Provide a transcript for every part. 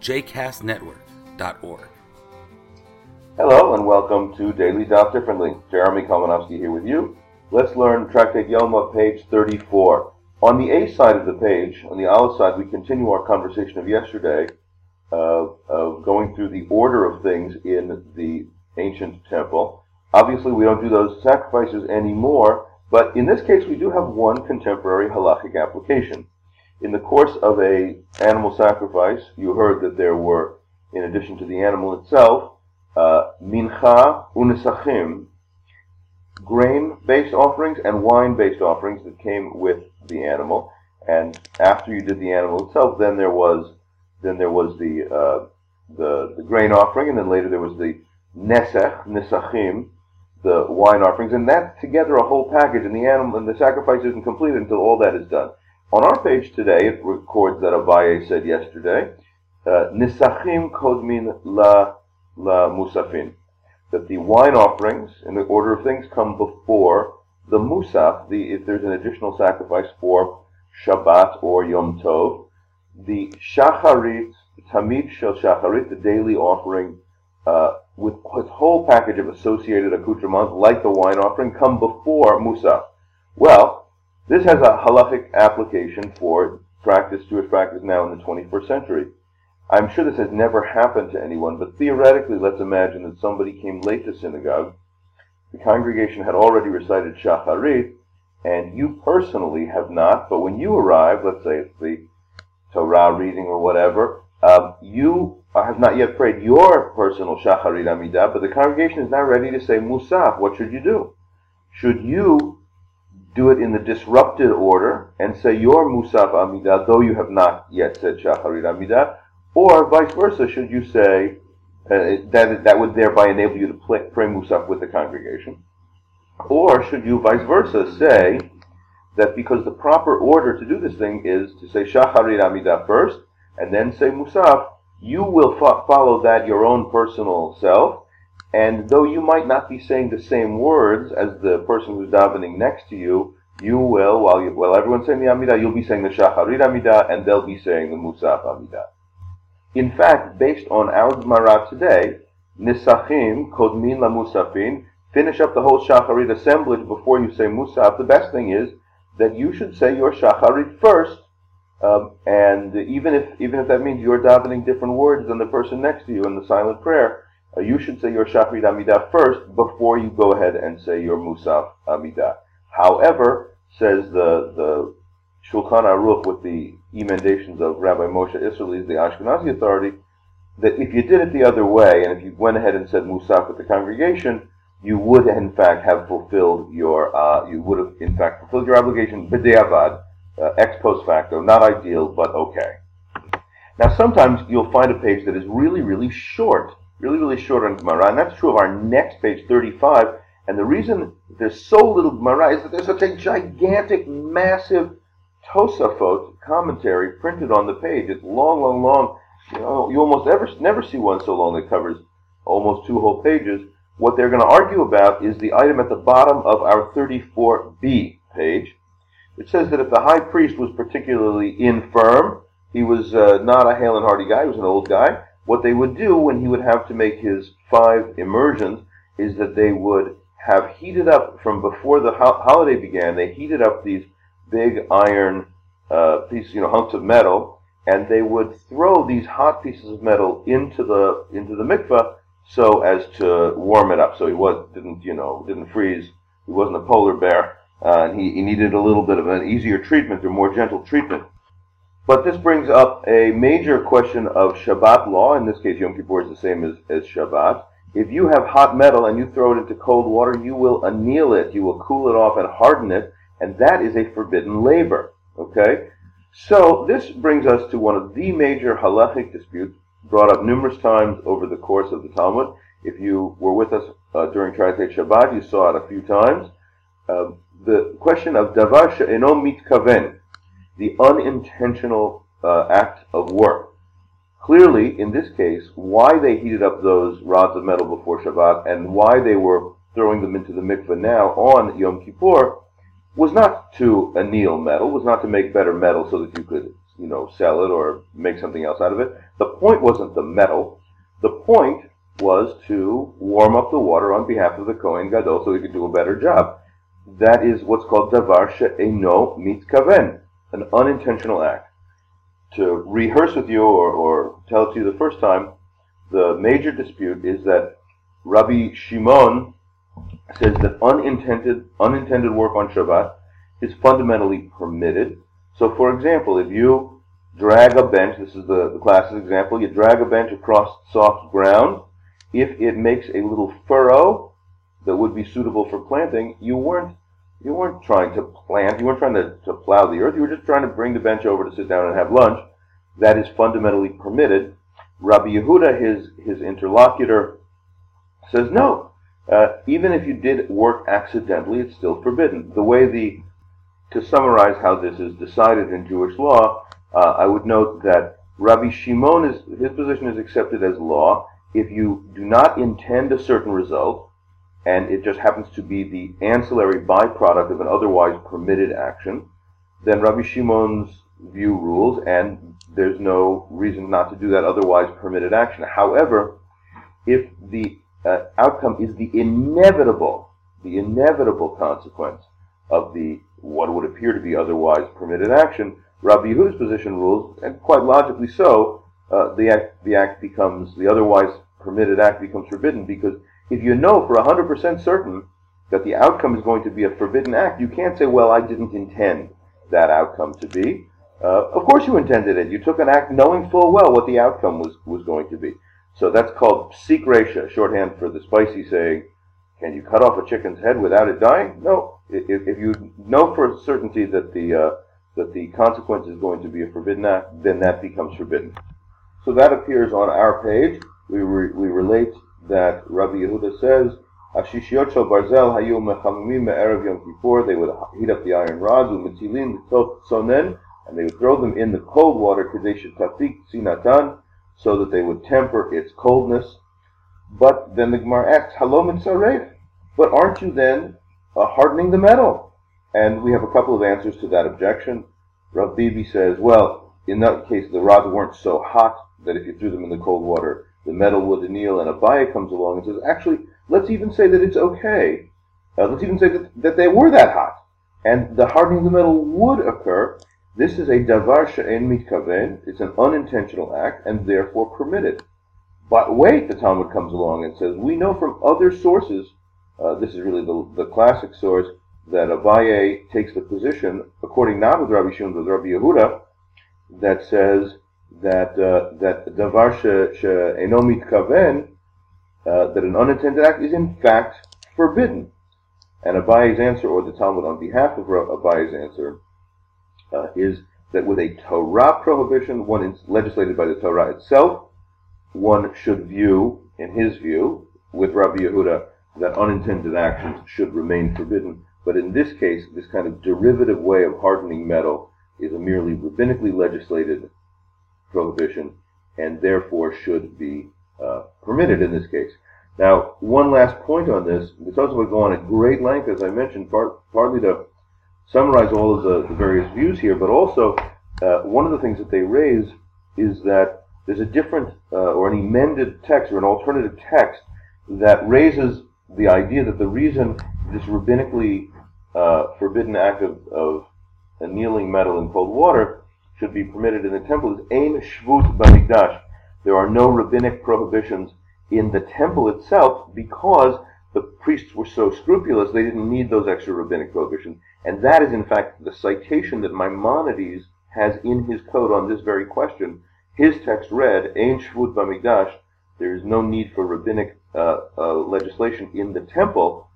jcastnetwork.org. Hello and welcome to Daily Daf Differently. Jeremy Kalmanofsky here with you. Let's learn Tractate Yoma, page 34. On the A side of the page, on the Aleph side, we continue our conversation of yesterday, uh, of going through the order of things in the ancient temple. Obviously, we don't do those sacrifices anymore, but in this case, we do have one contemporary halachic application. In the course of a animal sacrifice, you heard that there were, in addition to the animal itself, uh, mincha unesachim, grain-based offerings and wine-based offerings that came with the animal. And after you did the animal itself, then there was then there was the uh, the the grain offering, and then later there was the nesach nesachim, the wine offerings, and that together a whole package. And the animal and the sacrifice isn't completed until all that is done. On our page today, it records that Abaye said yesterday, uh, nisachim kodmin la la musafin, that the wine offerings in the order of things come before the musaf, the if there's an additional sacrifice for Shabbat or Yom Tov, the shacharit, tamid shel shacharit, the daily offering, uh, with its whole package of associated accoutrements, like the wine offering, come before musaf. Well, this has a halachic application for practice, Jewish practice now in the 21st century. I'm sure this has never happened to anyone, but theoretically, let's imagine that somebody came late to synagogue. The congregation had already recited Shacharit, and you personally have not, but when you arrive, let's say it's the Torah reading or whatever, um, you have not yet prayed your personal Shacharit Amidah, but the congregation is now ready to say Musaf. What should you do? Should you do it in the disrupted order and say your Musaf Amidah, though you have not yet said Shacharit Amidah, or vice versa, should you say uh, that that would thereby enable you to play, pray Musaf with the congregation? Or should you vice versa say that because the proper order to do this thing is to say Shacharit Amidah first and then say Musaf, you will fo- follow that your own personal self, and though you might not be saying the same words as the person who's davening next to you, you will, while, you, while everyone's saying the Amidah, you'll be saying the Shacharit Amidah, and they'll be saying the Musaf Amidah. In fact, based on our Gemara today, Nisachim, Kodmin la Musafin, finish up the whole Shacharit assemblage before you say Musaf. The best thing is that you should say your Shacharit first, um, and even if even if that means you're davening different words than the person next to you in the silent prayer, uh, you should say your Shacharit Amidah first before you go ahead and say your Musaf Amidah. However, says the the Shulchan Aruch with the emendations of Rabbi Moshe Isserles, the Ashkenazi authority, that if you did it the other way, and if you went ahead and said Musaf with the congregation, you would in fact have fulfilled your, uh, you would have in fact fulfilled your obligation b'deavad, uh, ex post facto, not ideal, but okay. Now sometimes you'll find a page that is really, really short, really, really short on Gemara, and that's true of our next page, 35. And the reason there's so little Gemara is that there's such a gigantic, massive Tosafot commentary printed on the page. It's long, long, long. You know, you almost ever never see one so long that covers almost two whole pages. What they're going to argue about is the item at the bottom of our 34b page. It says that if the high priest was particularly infirm, he was uh, not a hale and hearty guy, he was an old guy, what they would do when he would have to make his five immersions is that they would have heated up from before the ho- holiday began, they heated up these big iron uh, pieces, you know, hunks of metal, and they would throw these hot pieces of metal into the into the mikveh so as to warm it up. So he was didn't you know didn't freeze. He wasn't a polar bear, uh, and he, he needed a little bit of an easier treatment or more gentle treatment. But this brings up a major question of Shabbat law. In this case, Yom Kippur is the same as, as Shabbat. If you have hot metal and you throw it into cold water, you will anneal it. You will cool it off and harden it, and that is a forbidden labor. Okay? So this brings us to one of the major halachic disputes brought up numerous times over the course of the Talmud. If you were with us uh, during Tractate Shabbat, you saw it a few times. Uh, the question of davar she'eno mitkaven, the unintentional uh, act of work. Clearly, in this case, why they heated up those rods of metal before Shabbat and why they were throwing them into the mikveh now on Yom Kippur was not to anneal metal, was not to make better metal so that you could, you know, sell it or make something else out of it. The point wasn't the metal. The point was to warm up the water on behalf of the Kohen Gadol so he could do a better job. That is what's called davar she'eno mitkaven, an unintentional act. To rehearse with you or, or tell it to you the first time, the major dispute is that Rabbi Shimon says that unintended unintended work on Shabbat is fundamentally permitted. So, for example, if you drag a bench, this is the, the classic example, you drag a bench across soft ground, if it makes a little furrow that would be suitable for planting, you weren't you weren't trying to plant, you weren't trying to, to plow the earth, you were just trying to bring the bench over to sit down and have lunch. That is fundamentally permitted. Rabbi Yehuda, his his interlocutor, says no, uh, even if you did work accidentally, it's still forbidden. The way the to summarize how this is decided in Jewish law, uh, I would note that Rabbi Shimon is his position is accepted as law if you do not intend a certain result, and it just happens to be the ancillary byproduct of an otherwise permitted action, then Rabbi Shimon's view rules, and there's no reason not to do that otherwise permitted action. However, if the uh, outcome is the inevitable, the inevitable consequence of the what would appear to be otherwise permitted action. Rabbi Yehuda's position rules, and quite logically so, uh, the act the act becomes the otherwise permitted act becomes forbidden because if you know for hundred percent certain that the outcome is going to be a forbidden act, you can't say, well, I didn't intend that outcome to be. Uh, of course you intended it. You took an act knowing full well what the outcome was, was going to be. So that's called psik resha, shorthand for the spicy saying, can you cut off a chicken's head without it dying? No. If, if you know for certainty that the uh, that the consequence is going to be a forbidden act, then that becomes forbidden. So that appears on our page. We, re, we relate that Rabbi Yehuda says, Ashishiyot shel barzel hayu mechamimim me'erev yom kippur. They would heat up the iron rods, u'metilin sonen, and they would throw them in the cold water, kadesh tafik sinatan, so that they would temper its coldness. But then the Gemara asks, Halom and But aren't you then uh, hardening the metal? And we have a couple of answers to that objection. Rav Bibi says, well, in that case, the rods weren't so hot that if you threw them in the cold water, the metal would anneal. And a Abaye comes along and says, actually, let's even say that it's okay. Uh, let's even say that, that they were that hot. And the hardening of the metal would occur this is a davar she'en mitkaven. It's an unintentional act and therefore permitted. But wait, the Talmud comes along and says, we know from other sources, uh, this is really the, the classic source, that Abaye takes the position, according not with Rabbi Shimon, but Rabbi Yehuda, that says that uh, that davar she'eno mitkaven, uh, that an unintended act is in fact forbidden. And Abaye's answer, or the Talmud on behalf of Abaye's answer, uh, is that with a Torah prohibition, one is legislated by the Torah itself, one should view, in his view, with Rabbi Yehuda, that unintended actions should remain forbidden. But in this case, this kind of derivative way of hardening metal is a merely rabbinically legislated prohibition, and therefore should be uh, permitted in this case. Now, one last point on this. This also would go on at great length, as I mentioned, part, partly to summarize all of the, the various views here, but also uh, one of the things that they raise is that there's a different uh, or an amended text or an alternative text that raises the idea that the reason this rabbinically uh, forbidden act of, of annealing metal in cold water should be permitted in the temple is ein shvut b'mikdash. There are no rabbinic prohibitions in the temple itself because the priests were so scrupulous they didn't need those extra rabbinic prohibitions. And that is, in fact, the citation that Maimonides has in his code on this very question. His text read, Ein Shvut Bamikdash, there is no need for rabbinic uh, uh, legislation in the temple.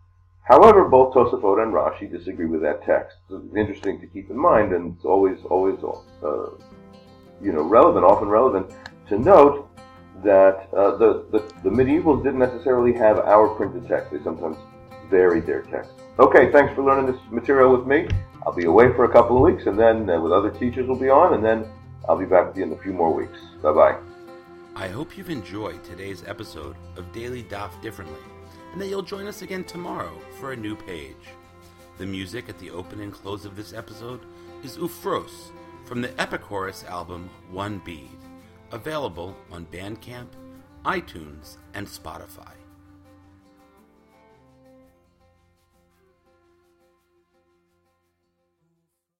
However, both Tosafot and Rashi disagree with that text. It's interesting to keep in mind, and it's always, always, uh, you know, relevant, often relevant, to note that uh, the, the, the medievals didn't necessarily have our printed text. They sometimes varied their text. Okay, thanks for learning this material with me. I'll be away for a couple of weeks, and then uh, with other teachers we'll be on, and then I'll be back with you in a few more weeks. Bye bye. I hope you've enjoyed today's episode of Daily Daf Differently, and that you'll join us again tomorrow for a new page. The music at the open and close of this episode is Ufros from the Epichorus album One Bead, available on Bandcamp, iTunes, and Spotify.